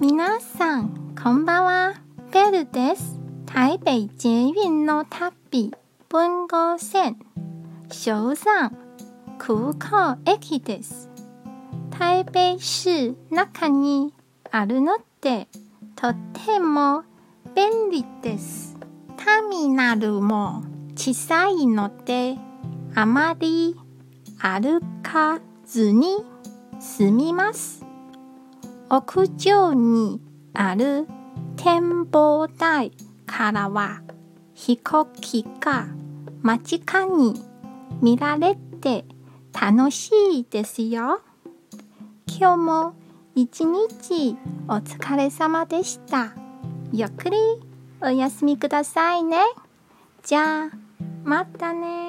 皆さん、こんばんは。ベルです。台北捷運の旅、文豪線、小山、空港駅です。台北市中にあるので、とても便利です。ターミナルも小さいので、あまり歩かずに済みます。屋上にある展望台からは飛行機が間近に見られて楽しいですよ。今日も一日お疲れ様でした。ゆっくりお休みくださいね。じゃあ、またね